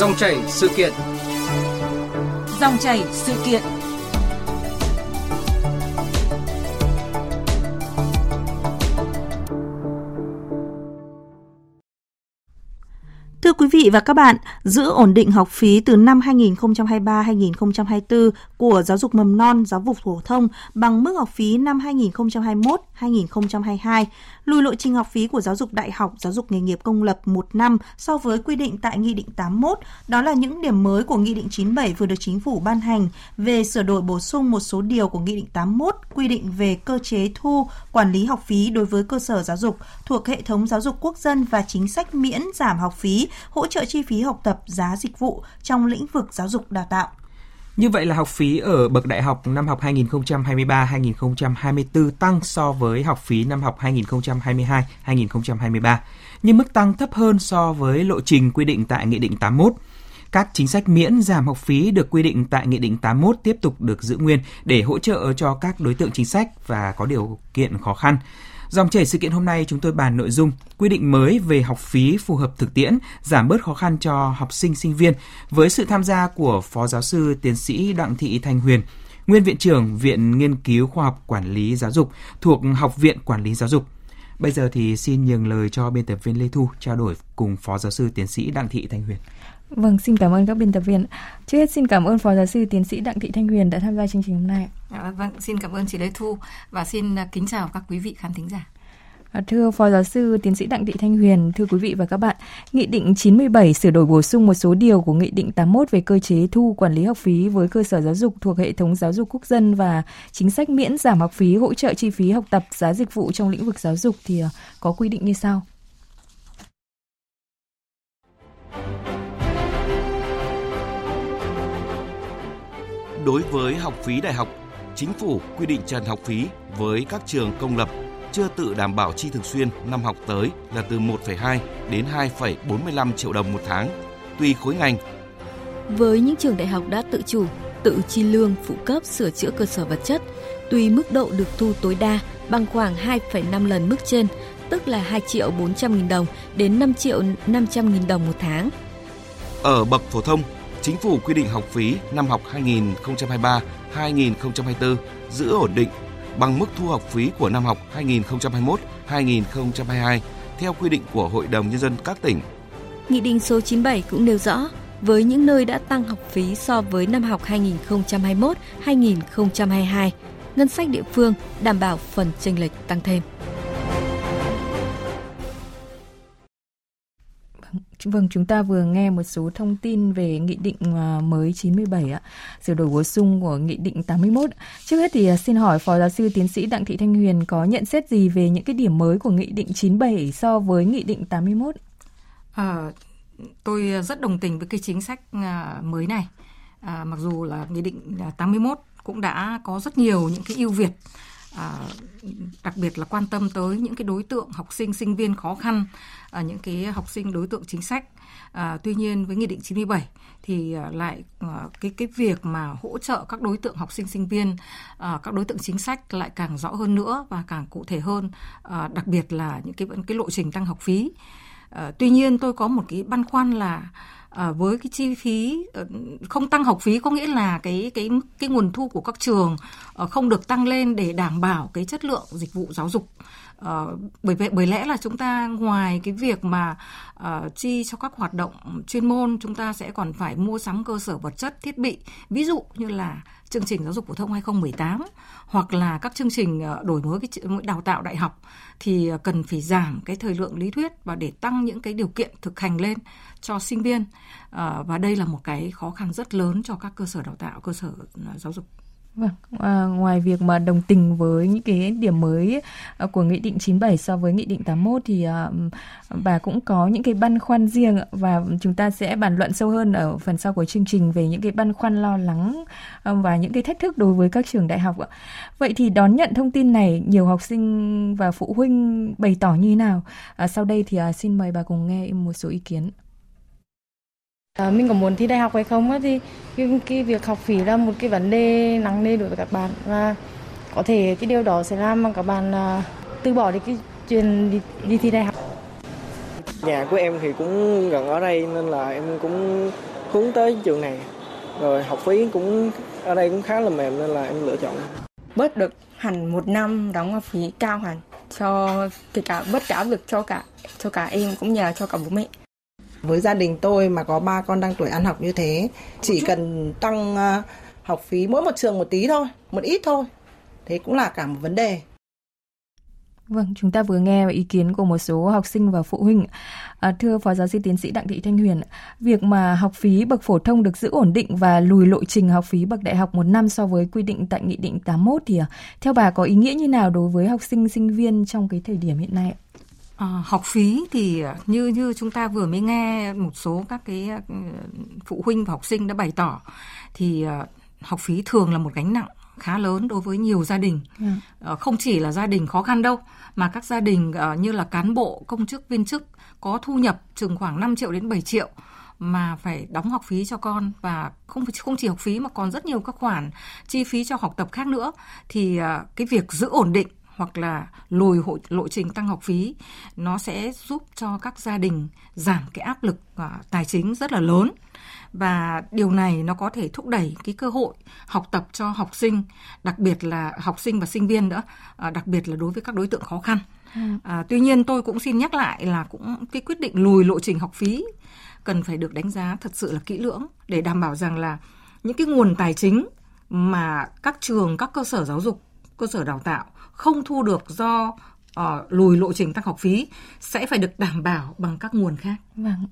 Dòng chảy sự kiện. Dòng chảy sự kiện. Thưa quý vị và các bạn, giữ ổn định học phí từ năm 2023-2024 của giáo dục mầm non, giáo dục phổ thông bằng mức học phí năm 2021-2022, lùi lộ trình học phí của giáo dục đại học, giáo dục nghề nghiệp công lập một năm so với quy định tại Nghị định 81. Đó là những điểm mới của Nghị định 97 vừa được Chính phủ ban hành về sửa đổi bổ sung một số điều của Nghị định 81 quy định về cơ chế thu, quản lý học phí đối với cơ sở giáo dục thuộc hệ thống giáo dục quốc dân và chính sách miễn giảm học phí, hỗ trợ chi phí học tập, giá dịch vụ trong lĩnh vực giáo dục đào tạo. Như vậy là học phí ở bậc đại học năm học 2023-2024 tăng so với học phí năm học 2022-2023, nhưng mức tăng thấp hơn so với lộ trình quy định tại Nghị định 81. Các chính sách miễn giảm học phí được quy định tại Nghị định 81 tiếp tục được giữ nguyên để hỗ trợ cho các đối tượng chính sách và có điều kiện khó khăn. Dòng chảy sự kiện hôm nay chúng tôi bàn nội dung quy định mới về học phí phù hợp thực tiễn, giảm bớt khó khăn cho học sinh sinh viên với sự tham gia của Phó giáo sư tiến sĩ Đặng Thị Thanh Huyền, Nguyên viện trưởng Viện Nghiên cứu Khoa học Quản lý Giáo dục thuộc Học viện Quản lý Giáo dục. Bây giờ thì xin nhường lời cho biên tập viên Lê Thu trao đổi cùng Phó giáo sư tiến sĩ Đặng Thị Thanh Huyền. Vâng, xin cảm ơn các biên tập viên. Trước hết xin cảm ơn Phó giáo sư tiến sĩ Đặng Thị Thanh Huyền đã tham gia chương trình hôm nay. À, vâng, xin cảm ơn chị Lê Thu và xin à, kính chào các quý vị khán thính giả. À, thưa Phó Giáo sư Tiến sĩ Đặng Thị Thanh Huyền, thưa quý vị và các bạn, Nghị định 97 sửa đổi bổ sung một số điều của Nghị định 81 về cơ chế thu quản lý học phí với cơ sở giáo dục thuộc hệ thống giáo dục quốc dân và chính sách miễn giảm học phí hỗ trợ chi phí học tập giá dịch vụ trong lĩnh vực giáo dục thì có quy định như sau. Đối với học phí đại học, chính phủ quy định trần học phí với các trường công lập chưa tự đảm bảo chi thường xuyên năm học tới là từ 1,2 đến 2,45 triệu đồng một tháng, tùy khối ngành. Với những trường đại học đã tự chủ, tự chi lương phụ cấp sửa chữa cơ sở vật chất, tùy mức độ được thu tối đa bằng khoảng 2,5 lần mức trên, tức là 2 triệu 400 nghìn đồng đến 5 triệu 500 nghìn đồng một tháng. Ở bậc phổ thông, Chính phủ quy định học phí năm học 2023-2024 giữ ổn định bằng mức thu học phí của năm học 2021-2022 theo quy định của Hội đồng Nhân dân các tỉnh. Nghị định số 97 cũng nêu rõ, với những nơi đã tăng học phí so với năm học 2021-2022, ngân sách địa phương đảm bảo phần chênh lệch tăng thêm. Vâng, chúng ta vừa nghe một số thông tin về nghị định à, mới 97 ạ, sửa đổi bổ sung của nghị định 81. Trước hết thì à, xin hỏi Phó giáo sư tiến sĩ Đặng Thị Thanh Huyền có nhận xét gì về những cái điểm mới của nghị định 97 so với nghị định 81? À, tôi rất đồng tình với cái chính sách à, mới này. À, mặc dù là nghị định 81 cũng đã có rất nhiều những cái ưu việt à, đặc biệt là quan tâm tới những cái đối tượng học sinh sinh viên khó khăn à, những cái học sinh đối tượng chính sách. À, tuy nhiên với nghị định 97 thì à, lại à, cái cái việc mà hỗ trợ các đối tượng học sinh sinh viên à, các đối tượng chính sách lại càng rõ hơn nữa và càng cụ thể hơn à, đặc biệt là những cái cái lộ trình tăng học phí. À, tuy nhiên tôi có một cái băn khoăn là à, với cái chi phí ờ, không tăng học phí có nghĩa là cái cái cái nguồn thu của các trường ờ, không được tăng lên để đảm bảo cái chất lượng dịch vụ giáo dục. Bởi vậy bởi lẽ là chúng ta ngoài cái việc mà uh, chi cho các hoạt động chuyên môn chúng ta sẽ còn phải mua sắm cơ sở vật chất thiết bị. Ví dụ như là chương trình giáo dục phổ thông 2018 hoặc là các chương trình ờ, đổi mới cái đào tạo đại học thì ờ, cần phải giảm cái thời lượng lý thuyết và để tăng những cái điều kiện thực hành lên cho sinh viên. Ờ, và đây là một cái khó khăn rất lớn cho các cơ sở đào tạo, cơ sở giáo dục. Vâng, à, ngoài việc mà đồng tình với những cái điểm mới à, của Nghị định 97 so với Nghị định 81 thì à, bà cũng có những cái băn khoăn riêng và chúng ta sẽ bàn luận sâu hơn ở phần sau của chương trình về những cái băn khoăn lo lắng và những cái thách thức đối với các trường đại học ạ. Vậy thì đón nhận thông tin này nhiều học sinh và phụ huynh bày tỏ như thế nào? À, sau đây thì à, xin mời bà cùng nghe một số ý kiến. À, mình có muốn thi đại học hay không thì cái, cái việc học phí là một cái vấn đề nặng nề đối với các bạn và có thể cái điều đó sẽ làm mà các bạn uh, từ bỏ đi cái chuyện đi, đi thi đại học. Nhà của em thì cũng gần ở đây nên là em cũng hướng tới trường này. Rồi học phí cũng ở đây cũng khá là mềm nên là em lựa chọn. Bớt được hẳn một năm đóng học phí cao hẳn cho kể cả bớt cả lực cho cả cho cả em cũng như là cho cả bố mẹ. Với gia đình tôi mà có ba con đang tuổi ăn học như thế, chỉ cần tăng ờ, học phí mỗi một trường một tí thôi, một ít thôi. Thế cũng là cả một vấn đề. Vâng, chúng ta vừa nghe ý kiến của một số học sinh và phụ huynh. À, thưa Phó Giáo sư Tiến sĩ Đặng Thị Thanh Huyền, việc mà học phí bậc phổ thông được giữ ổn định và lùi lộ trình học phí bậc đại học một năm so với quy định tại Nghị định 81 thì à, theo bà có ý nghĩa như nào đối với học sinh sinh viên trong cái thời điểm hiện nay ạ? À, học phí thì như như chúng ta vừa mới nghe một số các cái ừ, phụ huynh và học sinh đã bày tỏ thì học phí thường là một gánh nặng khá lớn đối với nhiều gia đình. Uh, không chỉ là gia đình khó khăn đâu mà các gia đình như là cán bộ công chức viên chức có thu nhập chừng khoảng 5 triệu đến 7 triệu mà phải đóng học phí cho con và không không chỉ học phí mà còn rất nhiều các khoản chi phí cho học tập khác nữa. Thì cái việc giữ ổn định hoặc là lùi hộ, lộ trình tăng học phí nó sẽ giúp cho các gia đình giảm cái áp lực uh, tài chính rất là lớn và điều này nó có thể thúc đẩy cái cơ hội học tập cho học sinh đặc biệt là học sinh và sinh viên nữa uh, đặc biệt là đối với các đối tượng khó khăn ừ. À, tuy nhiên tôi cũng xin nhắc lại là cũng cái quyết định lùi lộ trình học phí cần phải được đánh giá thật sự là kỹ lưỡng để đảm bảo rằng là những cái nguồn tài chính mà các trường, các cơ sở giáo dục, cơ sở đào tạo không thu được do uh, lùi lộ trình tăng học phí sẽ phải được đảm bảo bằng các nguồn khác. Vâng.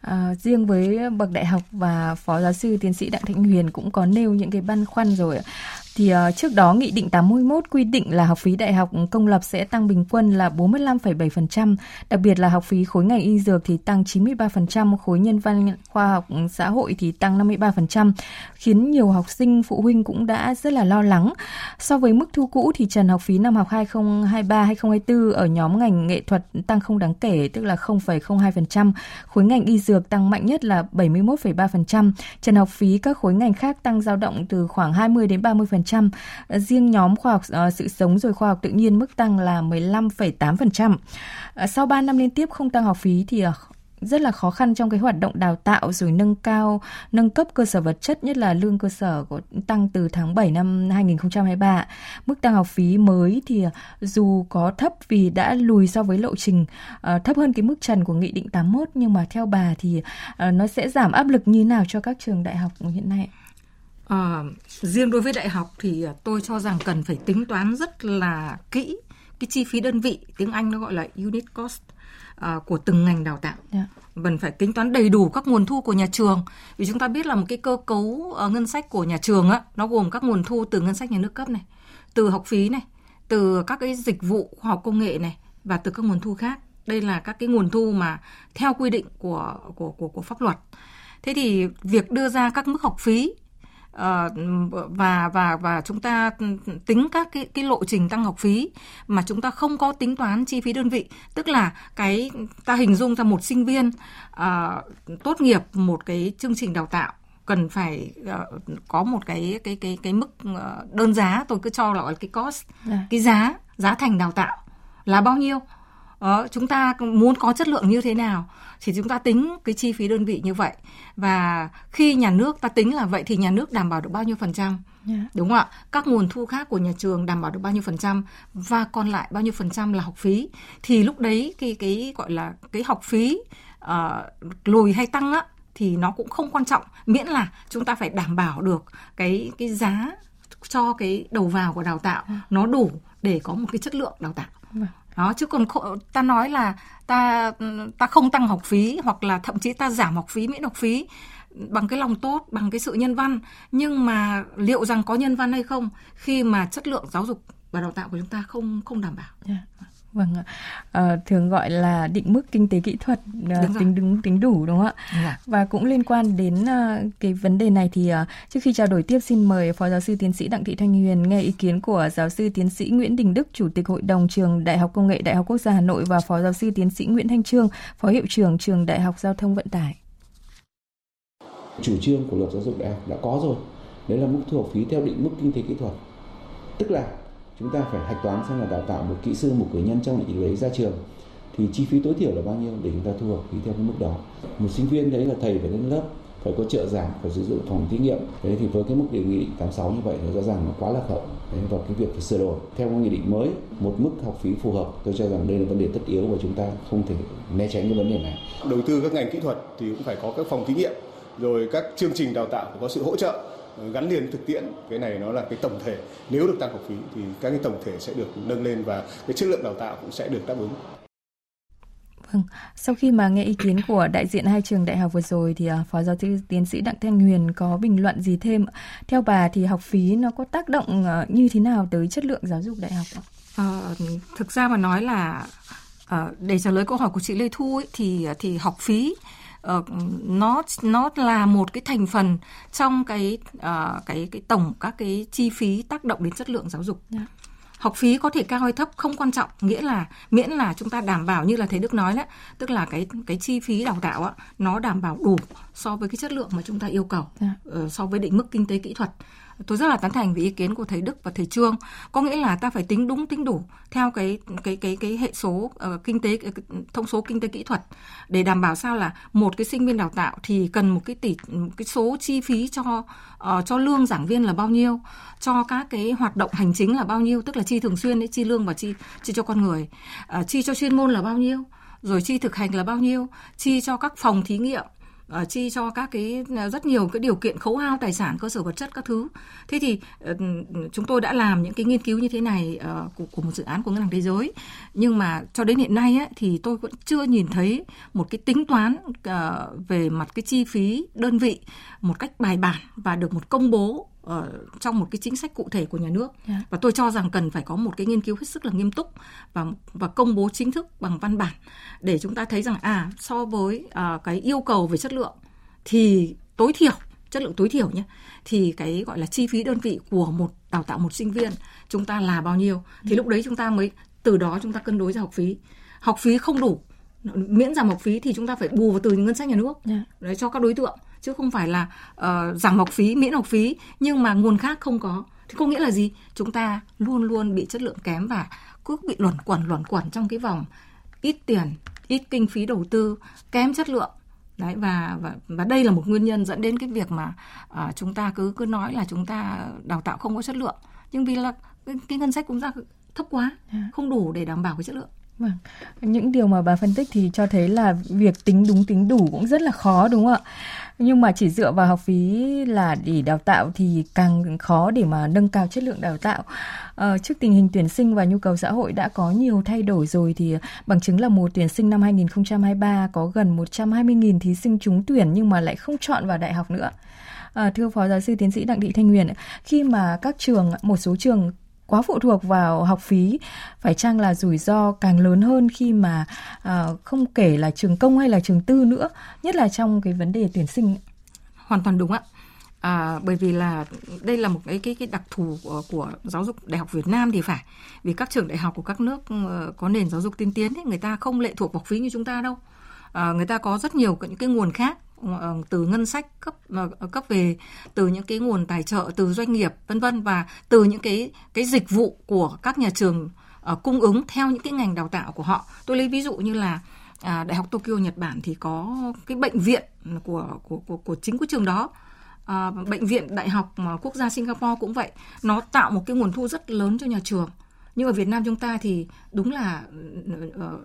À, riêng với bậc đại học và phó giáo sư tiến sĩ Đặng Thịnh Huyền cũng có nêu những cái băn khoăn rồi thì uh, trước đó Nghị định 81 quy định là học phí đại học công lập sẽ tăng bình quân là 45,7%, đặc biệt là học phí khối ngành y dược thì tăng 93%, khối nhân văn khoa học xã hội thì tăng 53%, khiến nhiều học sinh phụ huynh cũng đã rất là lo lắng. So với mức thu cũ thì trần học phí năm học 2023-2024 ở nhóm ngành nghệ thuật tăng không đáng kể, tức là 0,02%, khối ngành y dược tăng mạnh nhất là 71,3%, trần học phí các khối ngành khác tăng dao động từ khoảng 20 đến 30%, 10%, riêng nhóm khoa học ờ, sự sống rồi khoa học tự nhiên mức tăng là 15,8%. Ờ, sau 3 năm liên tiếp không tăng học phí thì ờ, rất là khó khăn trong cái hoạt động đào tạo rồi nâng cao nâng cấp cơ sở vật chất nhất là lương cơ sở của tăng từ tháng 7 năm 2023 mức tăng học phí mới thì dù có thấp vì đã lùi so với lộ trình uh, thấp hơn cái mức trần của nghị định 81 nhưng mà theo bà thì uh, nó sẽ giảm áp lực như nào cho các trường đại học hiện nay À, riêng đối với đại học thì tôi cho rằng cần phải tính toán rất là kỹ cái chi phí đơn vị tiếng Anh nó gọi là unit cost à, của từng ngành đào tạo. Yeah. Dạ. Vẫn phải tính toán đầy đủ các nguồn thu của nhà trường. Vì chúng ta biết là một cái cơ cấu uh, ngân sách của nhà trường á, nó gồm các nguồn thu từ ngân sách nhà nước cấp này, từ học phí này, từ các cái dịch vụ khoa học công nghệ này và từ các nguồn thu khác. Đây là các cái nguồn thu mà theo quy định của của của, của pháp luật. Thế thì việc đưa ra các mức học phí Ờ, và và và chúng ta tính các cái cái lộ trình tăng học phí mà chúng ta không có tính toán chi phí đơn vị tức là cái ta hình dung ra một sinh viên uh, tốt nghiệp một cái chương trình đào tạo cần phải uh, có một cái cái cái cái mức uh, đơn giá tôi cứ cho là cái cost yeah. Dạ. cái giá giá thành đào tạo là bao nhiêu đó, chúng ta muốn có chất lượng như thế nào thì chúng ta tính cái chi phí đơn vị như vậy. Và khi nhà nước ta tính là vậy thì nhà nước đảm bảo được bao nhiêu phần trăm? Yeah. Dạ. đúng không ạ? Các nguồn thu khác của nhà trường đảm bảo được bao nhiêu phần trăm? Và còn lại bao nhiêu phần trăm là học phí? Thì lúc đấy cái cái gọi là cái học phí uh, lùi hay tăng á thì nó cũng không quan trọng. Miễn là chúng ta phải đảm bảo được cái cái giá cho cái đầu vào của đào tạo. Dạ. nó đủ để có một cái chất lượng đào tạo. Vâng đó, chứ còn ta nói là ta ta không tăng học phí hoặc là thậm chí ta giảm học phí, miễn học phí bằng cái lòng tốt, bằng cái sự nhân văn nhưng mà liệu rằng có nhân văn hay không khi mà chất lượng giáo dục và đào tạo của chúng ta không không đảm bảo yeah. Dạ. Vâng ạ. À, thường gọi là định mức kinh tế kỹ thuật uh, tính đúng tính đủ đúng không ạ? Yeah. Và cũng liên quan đến uh, cái vấn đề này thì uh, trước khi trao đổi tiếp xin mời Phó giáo sư tiến sĩ Đặng Thị Thanh Huyền nghe ý kiến của giáo sư tiến sĩ Nguyễn Đình Đức, Chủ tịch Hội đồng trường Đại học Công nghệ Đại học Quốc gia Hà Nội và Phó giáo sư tiến sĩ Nguyễn Thanh Trương, Phó hiệu trưởng trường Đại học Giao thông Vận tải. Chủ trương của luật giáo dục đại học đã có rồi. Đấy là mức thu học phí theo định mức kinh tế kỹ thuật. Tức là chúng ta phải hạch toán xem là đào tạo một kỹ sư, một cử nhân trong lĩnh vực đấy ra trường, thì chi phí tối thiểu là bao nhiêu để chúng ta thu học phí theo cái mức đó. Một sinh viên đấy là thầy phải lên lớp, phải có trợ giảng, phải sử dụng phòng thí nghiệm. Thế thì với cái mức đề nghị định 86 như vậy thì rõ ràng nó quá là hậu đấy và cái việc phải sửa đổi. Theo cái nghị định mới, một mức học phí phù hợp, tôi cho rằng đây là vấn đề tất yếu và chúng ta không thể né tránh cái vấn đề này. Đầu tư các ngành kỹ thuật thì cũng phải có các phòng thí nghiệm, rồi các chương trình đào tạo phải có sự hỗ trợ gắn liền thực tiễn cái này nó là cái tổng thể nếu được tăng học phí thì các cái tổng thể sẽ được nâng lên và cái chất lượng đào tạo cũng sẽ được đáp ứng Vâng, sau khi mà nghe ý kiến của đại diện hai trường đại học vừa rồi thì uh, Phó giáo sư tiến sĩ Đặng Thanh Huyền có bình luận gì thêm? Theo bà thì học phí nó có tác động uh, như thế nào tới chất lượng giáo dục đại học ạ? À, thực ra mà nói là uh, để trả lời câu hỏi của chị Lê Thu ấy, thì thì học phí uh, nó nó là một cái thành phần trong cái uh, cái cái tổng các cái chi phí tác động đến chất lượng giáo dục. Yeah dạ học phí có thể cao hay thấp không quan trọng nghĩa là miễn là chúng ta đảm bảo như là thầy Đức nói đấy tức là cái cái chi phí đào tạo á nó đảm bảo đủ so với cái chất lượng mà chúng ta yêu cầu yeah. Dạ. uh, so với định mức kinh tế kỹ thuật tôi rất là tán thành với ý kiến của thầy Đức và thầy Trương. Có nghĩa là ta phải tính đúng tính đủ theo cái cái cái cái hệ số uh, kinh tế thông số kinh tế kỹ thuật. Để đảm bảo sao là một cái sinh viên đào tạo thì cần một cái tỷ một cái số chi phí cho uh, cho lương giảng viên là bao nhiêu cho các cái hoạt động hành chính là bao nhiêu tức là chi thường xuyên đấy chi lương và chi chi cho con người. Uh, chi cho chuyên môn là bao nhiêu rồi chi thực hành là bao nhiêu chi cho các phòng thí nghiệm uh, chi cho các cái ờ, rất nhiều cái điều kiện khấu hao tài sản cơ sở vật chất các thứ. Thế thì uh, chúng tôi đã làm những cái nghiên cứu như thế này uh, của, của một dự án của ngân hàng thế giới. Nhưng mà cho đến hiện nay ấy, thì tôi vẫn chưa nhìn thấy một cái tính toán uh, về mặt cái chi phí đơn vị một cách bài bản và được một công bố ở trong một cái chính sách cụ thể của nhà nước yeah. Dạ. và tôi cho rằng cần phải có một cái nghiên cứu hết sức là nghiêm túc và và công bố chính thức bằng văn bản để chúng ta thấy rằng à so với à, cái yêu cầu về chất lượng thì tối thiểu chất lượng tối thiểu nhé thì cái gọi là chi phí đơn vị của một đào tạo một sinh viên chúng ta là bao nhiêu thì yeah. Dạ. lúc đấy chúng ta mới từ đó chúng ta cân đối ra học phí học phí không đủ miễn giảm học phí thì chúng ta phải bù vào từ ngân sách nhà nước yeah. Dạ. đấy cho các đối tượng chứ không phải là uh, giảm học phí miễn học phí nhưng mà nguồn khác không có thì có nghĩa là gì chúng ta luôn luôn bị chất lượng kém và cứ bị luẩn quẩn luẩn quẩn trong cái vòng ít tiền ít kinh phí đầu tư kém chất lượng đấy và và và đây là một nguyên nhân dẫn đến cái việc mà uh, chúng ta cứ cứ nói là chúng ta đào tạo không có chất lượng nhưng vì là cái, cái ngân sách cũng ra thấp quá dạ. không đủ để đảm bảo cái chất lượng Vâng. Những điều mà bà phân tích thì cho thấy là việc tính đúng tính đủ cũng rất là khó đúng không ạ? Nhưng mà chỉ dựa vào học phí là để đào tạo thì càng khó để mà nâng cao chất lượng đào tạo. À, trước tình hình tuyển sinh và nhu cầu xã hội đã có nhiều thay đổi rồi thì bằng chứng là mùa tuyển sinh năm 2023 có gần 120.000 thí sinh trúng tuyển nhưng mà lại không chọn vào đại học nữa. À, thưa Phó Giáo sư Tiến sĩ Đặng Thị Thanh Huyền, khi mà các trường, một số trường quá phụ thuộc vào học phí. Phải chăng là rủi ro càng lớn hơn khi mà à, không kể là trường công hay là trường tư nữa nhất là trong cái vấn đề tuyển sinh hoàn toàn đúng ạ. À, bởi vì là đây là một cái cái cái đặc thù của, của giáo dục đại học Việt Nam thì phải. Vì các trường đại học của các nước ờ, có nền giáo dục tiên tiến ấy, người ta không lệ thuộc học phí như chúng ta đâu. À, người ta có rất nhiều những cái nguồn khác. Ờ, từ ngân sách cấp ờ, cấp về từ những cái nguồn tài trợ từ doanh nghiệp vân vân và từ những cái cái dịch vụ của các nhà trường uh, cung ứng theo những cái ngành đào tạo của họ. Tôi lấy ví dụ như là à, đại học Tokyo Nhật Bản thì có cái bệnh viện của của của, của chính của trường đó. À, bệnh viện đại học quốc gia Singapore cũng vậy. Nó tạo một cái nguồn thu rất lớn cho nhà trường. Nhưng ở Việt Nam chúng ta thì đúng là ừ, ừ,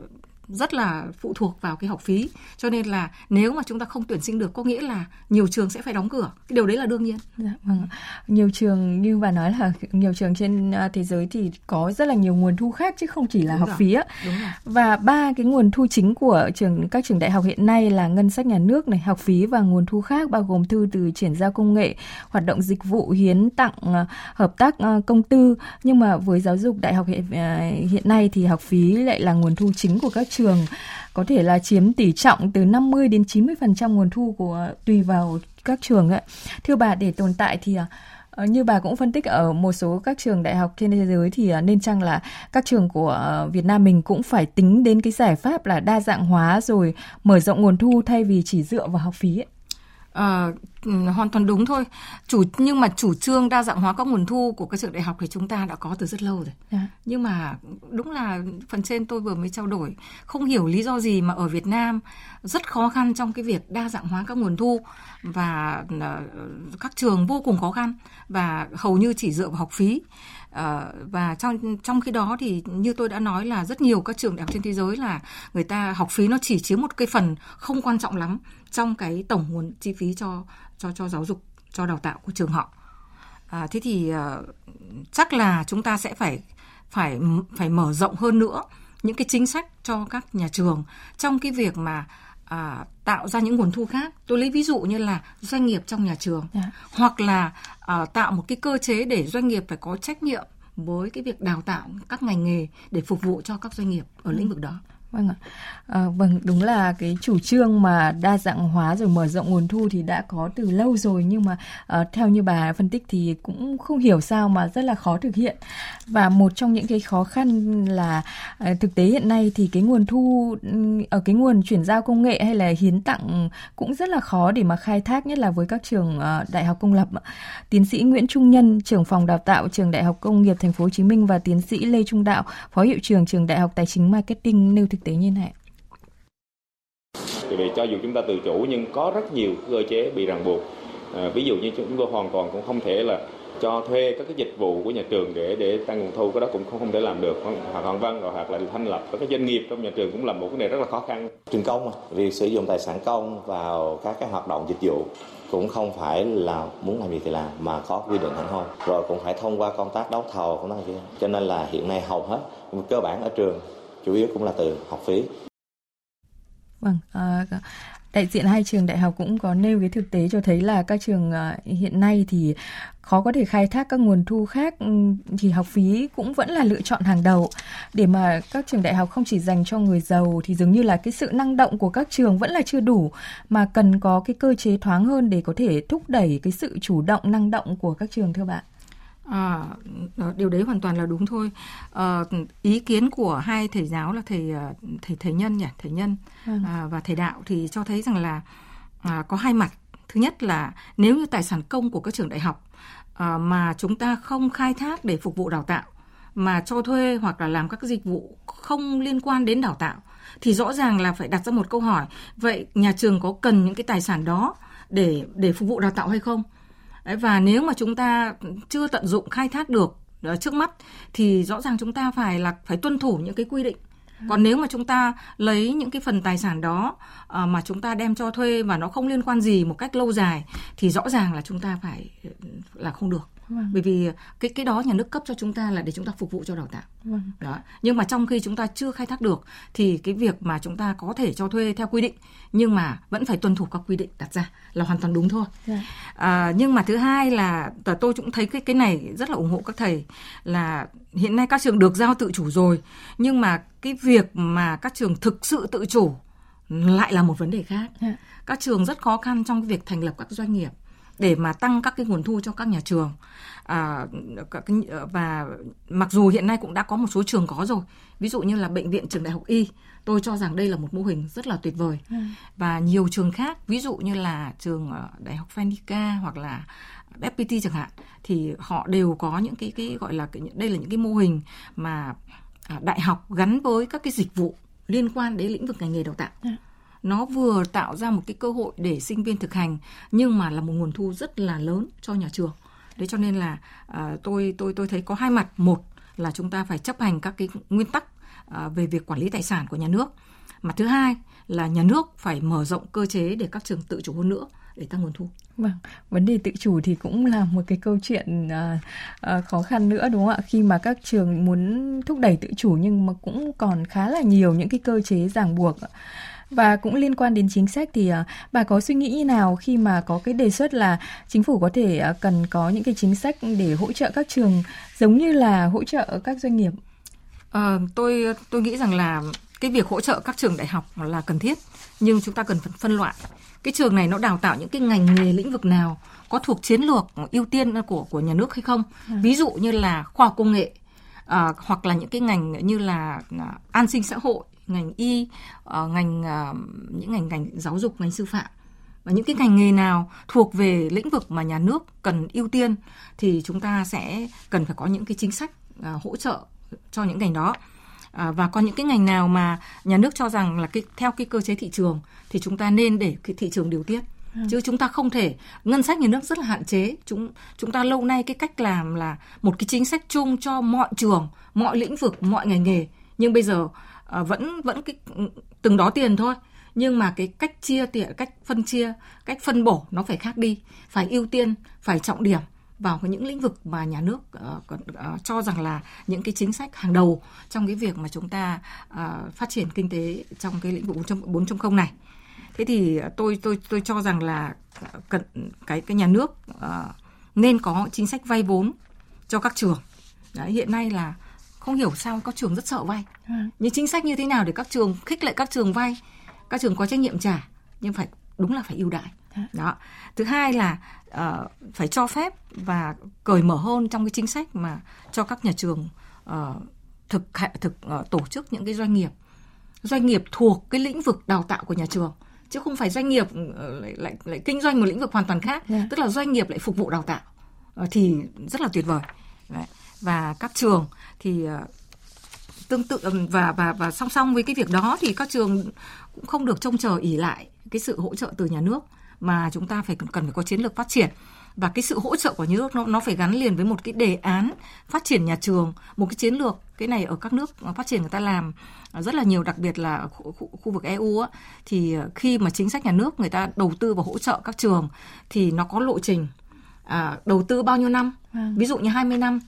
rất là phụ thuộc vào cái học phí. Cho nên là nếu mà chúng ta không tuyển sinh được có nghĩa là nhiều trường sẽ phải đóng cửa. Cái điều đấy là đương nhiên. Dạ, vâng. nhiều trường như bà nói là nhiều trường trên à, thế giới thì có rất là nhiều nguồn thu khác chứ không chỉ là Đúng học rồi. phí á. Và ba cái nguồn thu chính của trường các trường đại học hiện nay là ngân sách nhà nước này học phí và nguồn thu khác bao gồm thư từ chuyển giao công nghệ hoạt động dịch vụ hiến tặng à, hợp tác à, công tư. Nhưng mà với giáo dục đại học hiện, hiện nay thì học phí lại là nguồn thu chính của các trường có thể là chiếm tỷ trọng từ 50 đến 90% nguồn thu của tùy vào các trường ấy. Thưa bà để tồn tại thì ờ, ờ, như bà cũng phân tích ở một số các trường đại học trên thế giới thì ờ, nên chăng là các trường của Việt Nam mình cũng phải tính đến cái giải pháp là đa dạng hóa rồi mở rộng nguồn thu thay vì chỉ dựa vào học phí ấy. À, hoàn toàn đúng thôi. Chủ nhưng mà chủ trương đa dạng hóa các nguồn thu của các trường đại học thì chúng ta đã có từ rất lâu rồi. Dạ. Nhưng mà đúng là phần trên tôi vừa mới trao đổi, không hiểu lý do gì mà ở Việt Nam rất khó khăn trong cái việc đa dạng hóa các nguồn thu và ờ, các trường vô cùng khó khăn và hầu như chỉ dựa vào học phí. À, và trong trong khi đó thì như tôi đã nói là rất nhiều các trường đại học trên thế giới là người ta học phí nó chỉ chiếm một cái phần không quan trọng lắm trong cái tổng nguồn chi phí cho cho cho giáo dục cho đào tạo của trường họ à, thế thì uh, chắc là chúng ta sẽ phải phải phải mở rộng hơn nữa những cái chính sách cho các nhà trường trong cái việc mà à, tạo ra những nguồn thu khác tôi lấy ví dụ như là doanh nghiệp trong nhà trường yeah. Dạ. hoặc là à, tạo một cái cơ chế để doanh nghiệp phải có trách nhiệm với cái việc đào tạo các ngành nghề để phục vụ cho các doanh nghiệp ở lĩnh vực đó Vâng ạ. À, vâng, đúng là cái chủ trương mà đa dạng hóa rồi mở rộng nguồn thu thì đã có từ lâu rồi nhưng mà à, theo như bà phân tích thì cũng không hiểu sao mà rất là khó thực hiện. Và một trong những cái khó khăn là à, thực tế hiện nay thì cái nguồn thu ở cái nguồn chuyển giao công nghệ hay là hiến tặng cũng rất là khó để mà khai thác nhất là với các trường à, đại học công lập. Tiến sĩ Nguyễn Trung Nhân, trưởng phòng đào tạo trường Đại học Công nghiệp Thành phố Hồ Chí Minh và tiến sĩ Lê Trung Đạo, phó hiệu trưởng trường Đại học Tài chính Marketing nêu thực tế như này? Vì cho dù chúng ta tự chủ nhưng có rất nhiều cơ chế bị ràng buộc. À, ví dụ như chúng tôi hoàn toàn cũng không thể là cho thuê các cái dịch vụ của nhà trường để để tăng nguồn thu cái đó cũng không không thể làm được hoặc hoàn văn rồi hoặc là thành lập các cái doanh nghiệp trong nhà trường cũng là một vấn đề rất là khó khăn trường công mà việc sử dụng tài sản công vào các cái hoạt động dịch vụ cũng không phải là muốn làm gì thì làm mà có quy định hẳn thôi rồi cũng phải thông qua công tác đấu thầu cũng là kia cho nên là hiện nay hầu hết cơ bản ở trường chủ yếu cũng là từ học phí. Vâng, à, đại diện hai trường đại học cũng có nêu cái thực tế cho thấy là các trường ờ, hiện nay thì khó có thể khai thác các nguồn thu khác ừ, thì học phí cũng vẫn là lựa chọn hàng đầu để mà các trường đại học không chỉ dành cho người giàu thì dường như là cái sự năng động của các trường vẫn là chưa đủ mà cần có cái cơ chế thoáng hơn để có thể thúc đẩy cái sự chủ động năng động của các trường thưa bạn À, điều đấy hoàn toàn là đúng thôi. À, ý kiến của hai thầy giáo là thầy ờ, thầy thầy nhân nhỉ, thầy nhân ừ. à, và thầy đạo thì cho thấy rằng là à, có hai mặt. Thứ nhất là nếu như tài sản công của các trường đại học à, mà chúng ta không khai thác để phục vụ đào tạo mà cho thuê hoặc là làm các dịch vụ không liên quan đến đào tạo thì rõ ràng là phải đặt ra một câu hỏi vậy nhà trường có cần những cái tài sản đó để để phục vụ đào tạo hay không và nếu mà chúng ta chưa tận dụng khai thác được ờ, trước mắt thì rõ ràng chúng ta phải là phải tuân thủ những cái quy định. Còn nếu mà chúng ta lấy những cái phần tài sản đó ờ, mà chúng ta đem cho thuê và nó không liên quan gì một cách lâu dài thì rõ ràng là chúng ta phải là không được Vâng. Bởi vì cái cái đó nhà nước cấp cho chúng ta là để chúng ta phục vụ cho đào tạo. Vâng. Đó. Nhưng mà trong khi chúng ta chưa khai thác được thì cái việc mà chúng ta có thể cho thuê theo quy định nhưng mà vẫn phải tuân thủ các quy định đặt ra là hoàn toàn đúng thôi. Dạ. À, nhưng mà thứ hai là tôi cũng thấy cái cái này rất là ủng hộ các thầy là hiện nay các trường được giao tự chủ rồi nhưng mà cái việc mà các trường thực sự tự chủ lại là một vấn đề khác. Dạ. Các trường rất khó khăn trong việc thành lập các doanh nghiệp để mà tăng các cái nguồn thu cho các nhà trường à, và mặc dù hiện nay cũng đã có một số trường có rồi ví dụ như là bệnh viện trường đại học y tôi cho rằng đây là một mô hình rất là tuyệt vời ừ. và nhiều trường khác ví dụ như là trường đại học Phenica hoặc là FPT chẳng hạn thì họ đều có những cái cái gọi là cái, đây là những cái mô hình mà à, đại học gắn với các cái dịch vụ liên quan đến lĩnh vực ngành nghề đào tạo. Ừ nó vừa tạo ra một cái cơ hội để sinh viên thực hành nhưng mà là một nguồn thu rất là lớn cho nhà trường đấy cho nên là uh, tôi tôi tôi thấy có hai mặt một là chúng ta phải chấp hành các cái nguyên tắc uh, về việc quản lý tài sản của nhà nước mặt thứ hai là nhà nước phải mở rộng cơ chế để các trường tự chủ hơn nữa để tăng nguồn thu. Vâng, vấn đề tự chủ thì cũng là một cái câu chuyện uh, uh, khó khăn nữa đúng không ạ? Khi mà các trường muốn thúc đẩy tự chủ nhưng mà cũng còn khá là nhiều những cái cơ chế ràng buộc. Và cũng liên quan đến chính sách thì uh, bà có suy nghĩ như nào khi mà có cái đề xuất là chính phủ có thể uh, cần có những cái chính sách để hỗ trợ các trường giống như là hỗ trợ các doanh nghiệp? À, tôi tôi nghĩ rằng là cái việc hỗ trợ các trường đại học là cần thiết nhưng chúng ta cần phân, loại cái trường này nó đào tạo những cái ngành nghề lĩnh vực nào có thuộc chiến lược ưu tiên của của nhà nước hay không à. ví dụ như là khoa học công nghệ à, hoặc là những cái ngành như là an sinh xã hội ngành y uh, ngành uh, những ngành ngành giáo dục ngành sư phạm. Và những cái ngành nghề nào thuộc về lĩnh vực mà nhà nước cần ưu tiên thì chúng ta sẽ cần phải có những cái chính sách à, hỗ trợ cho những ngành đó. Và có những cái ngành nào mà nhà nước cho rằng là cái theo cái cơ chế thị trường thì chúng ta nên để cái thị trường điều tiết. Ừ. chứ chúng ta không thể ngân sách nhà nước rất là hạn chế. Chúng chúng ta lâu nay cái cách làm là một cái chính sách chung cho mọi trường mọi lĩnh vực mọi ngành nghề. Nhưng bây giờ à, vẫn vẫn cái ừ, từng đó tiền thôi nhưng mà cái cách chia tiền cách phân chia cách phân bổ nó phải khác đi phải ưu tiên phải trọng điểm vào những lĩnh vực mà nhà nước uh, uh, cho rằng là những cái chính sách hàng đầu trong cái việc mà chúng ta uh, phát triển kinh tế trong cái lĩnh vực 4.0 này. Thế thì tôi tôi tôi cho rằng là cần cái cái nhà nước uh, nên có chính sách vay vốn cho các trường. Đấy, hiện nay là không hiểu sao các trường rất sợ vay. À. Nhưng chính sách như thế nào để các trường khích lệ các trường vay, các trường có trách nhiệm trả nhưng phải đúng là phải ưu đãi. À. Đó. Thứ hai là uh, phải cho phép và cởi mở hơn trong cái chính sách mà cho các nhà trường uh, thực thực uh, tổ chức những cái doanh nghiệp doanh nghiệp thuộc cái lĩnh vực đào tạo của nhà trường chứ không phải doanh nghiệp lại, lại lại kinh doanh một lĩnh vực hoàn toàn khác yeah. Dạ. tức là doanh nghiệp lại phục vụ đào tạo thì rất là tuyệt vời Đấy. Và các trường thì uh, tương tự và và và song song với cái việc đó thì các trường cũng không được trông chờ ỉ lại cái sự hỗ trợ từ nhà nước mà chúng ta phải cần phải có chiến lược phát triển. Và cái sự hỗ trợ của nhà nước nó nó phải gắn liền với một cái đề án phát triển nhà trường một cái chiến lược cái này ở các nước phát triển người ta làm rất là nhiều đặc biệt là khu, khu, khu vực EU á, thì khi mà chính sách nhà nước người ta đầu tư và hỗ trợ các trường thì nó có lộ trình à, đầu tư bao nhiêu năm? À. ví dụ như 20 năm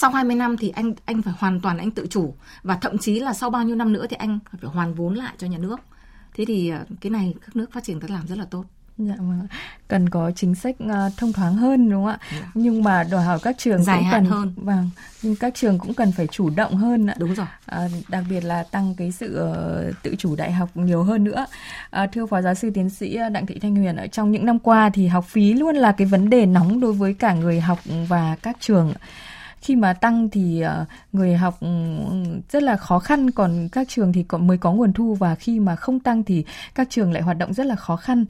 sau 20 năm thì anh anh phải hoàn toàn anh tự chủ và thậm chí là sau bao nhiêu năm nữa thì anh phải hoàn vốn lại cho nhà nước thế thì ờ, cái này các nước phát triển đã làm rất là tốt Dạ vâng. Cần có chính sách uh, thông thoáng hơn đúng không ạ? Dạ. Nhưng mà đòi hỏi các trường dài cũng cần hơn. Vâng, nhưng các trường cũng cần phải chủ động hơn ạ. Đúng rồi. À, đặc biệt là tăng cái sự uh, tự chủ đại học nhiều hơn nữa. À, thưa phó giáo sư tiến sĩ Đặng Thị Thanh Huyền ở trong những năm qua thì học phí luôn là cái vấn đề nóng đối với cả người học và các trường khi mà tăng thì ờ, người học ừ, rất là khó khăn còn các trường thì còn mới có nguồn thu và khi mà không tăng thì các trường lại hoạt động rất là khó khăn.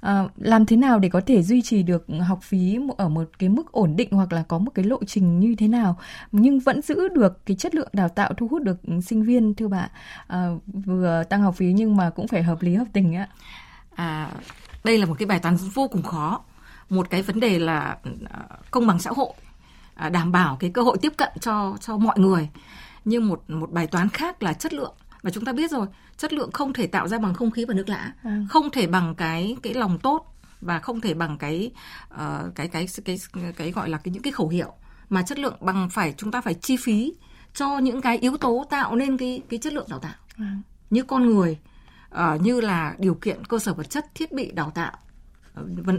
À, làm thế nào để có thể duy trì được học phí ở một cái mức ổn định hoặc là có một cái lộ trình như thế nào? Nhưng vẫn giữ được cái chất lượng đào tạo thu hút được sinh viên thưa bạn. À, vừa tăng học phí nhưng mà cũng phải hợp lý hợp tình ạ. À, đây là một cái bài toán vô cùng khó. Một cái vấn đề là công bằng xã hội đảm bảo cái cơ hội tiếp cận cho cho mọi người. Nhưng một một bài toán khác là chất lượng. Và chúng ta biết rồi chất lượng không thể tạo ra bằng không khí và nước lã. À. không thể bằng cái cái lòng tốt và không thể bằng cái uh, cái, cái cái cái cái gọi là cái những cái khẩu hiệu. Mà chất lượng bằng phải chúng ta phải chi phí cho những cái yếu tố tạo nên cái cái chất lượng đào tạo. À. như con người uh, như là điều kiện cơ sở vật chất thiết bị đào tạo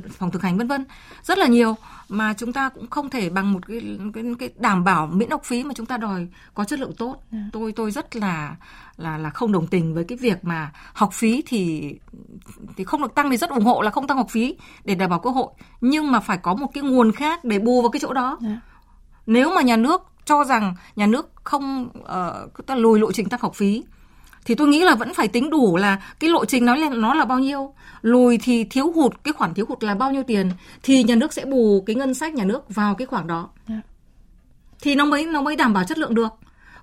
phòng thực hành vân vân rất là nhiều mà chúng ta cũng không thể bằng một cái cái, cái đảm bảo miễn học phí mà chúng ta đòi có chất lượng tốt yeah. Dạ. tôi tôi rất là là là không đồng tình với cái việc mà học phí thì thì không được tăng thì rất ủng hộ là không tăng học phí để đảm bảo cơ hội nhưng mà phải có một cái nguồn khác để bù vào cái chỗ đó yeah. Dạ. nếu mà nhà nước cho rằng nhà nước không uh, ta lùi lộ trình tăng học phí thì tôi nghĩ là vẫn phải tính đủ là cái lộ trình nó là nó là bao nhiêu lùi thì thiếu hụt cái khoản thiếu hụt là bao nhiêu tiền thì nhà nước sẽ bù cái ngân sách nhà nước vào cái khoản đó. Dạ. thì nó mới nó mới đảm bảo chất lượng được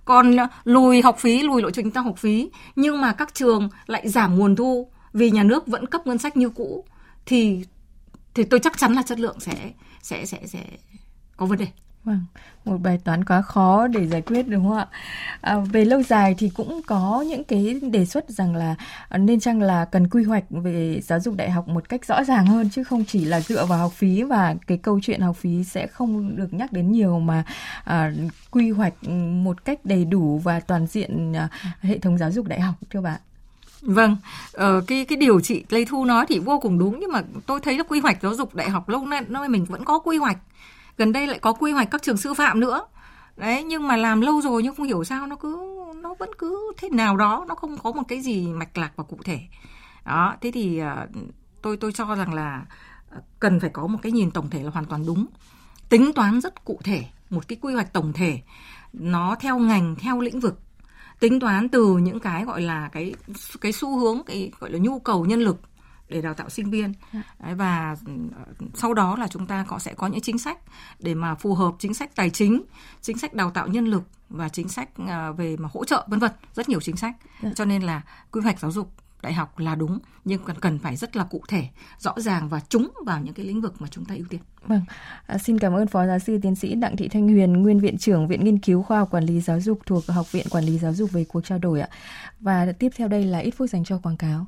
còn lùi học phí lùi lộ trình tăng học phí nhưng mà các trường lại giảm nguồn thu vì nhà nước vẫn cấp ngân sách như cũ thì thì tôi chắc chắn là chất lượng sẽ sẽ sẽ sẽ có vấn đề Vâng, một bài toán quá khó để giải quyết đúng không ạ? À, về lâu dài thì cũng có những cái đề xuất rằng là à, nên chăng là cần quy hoạch về giáo dục đại học một cách rõ ràng hơn chứ không chỉ là dựa vào học phí và cái câu chuyện học phí sẽ không được nhắc đến nhiều mà à, quy hoạch một cách đầy đủ và toàn diện à, hệ thống giáo dục đại học thưa bạn. Vâng, ờ, cái cái điều chị Lê Thu nói thì vô cùng đúng nhưng mà tôi thấy là quy hoạch giáo dục đại học lâu nay nó mình vẫn có quy hoạch gần đây lại có quy hoạch các trường sư phạm nữa. Đấy, nhưng mà làm lâu rồi nhưng không hiểu sao nó cứ, nó vẫn cứ thế nào đó, nó không có một cái gì mạch lạc và cụ thể. Đó, thế thì ờ, tôi tôi cho rằng là ờ, cần phải có một cái nhìn tổng thể là hoàn toàn đúng. Tính toán rất cụ thể, một cái quy hoạch tổng thể. Nó theo ngành, theo lĩnh vực. Tính toán từ những cái gọi là cái cái xu hướng, cái gọi là nhu cầu, nhân lực để đào tạo sinh viên. Đấy, và ừ, sau đó là chúng ta có sẽ có những chính sách để mà phù hợp chính sách tài chính chính sách đào tạo nhân lực và chính sách à, về mà hỗ trợ vân vân rất nhiều chính sách. Cho nên là quy hoạch giáo dục đại học là đúng nhưng cần cần phải rất là cụ thể rõ ràng và trúng vào những cái lĩnh vực mà chúng ta ưu tiên. Vâng, à, xin cảm ơn Phó Giáo sư Tiến sĩ Đặng Thị Thanh Huyền, Nguyên Viện trưởng Viện Nghiên cứu Khoa học Quản lý Giáo dục thuộc Học viện Quản lý Giáo dục về cuộc trao đổi ạ. Và tiếp theo đây là ít phút dành cho quảng cáo.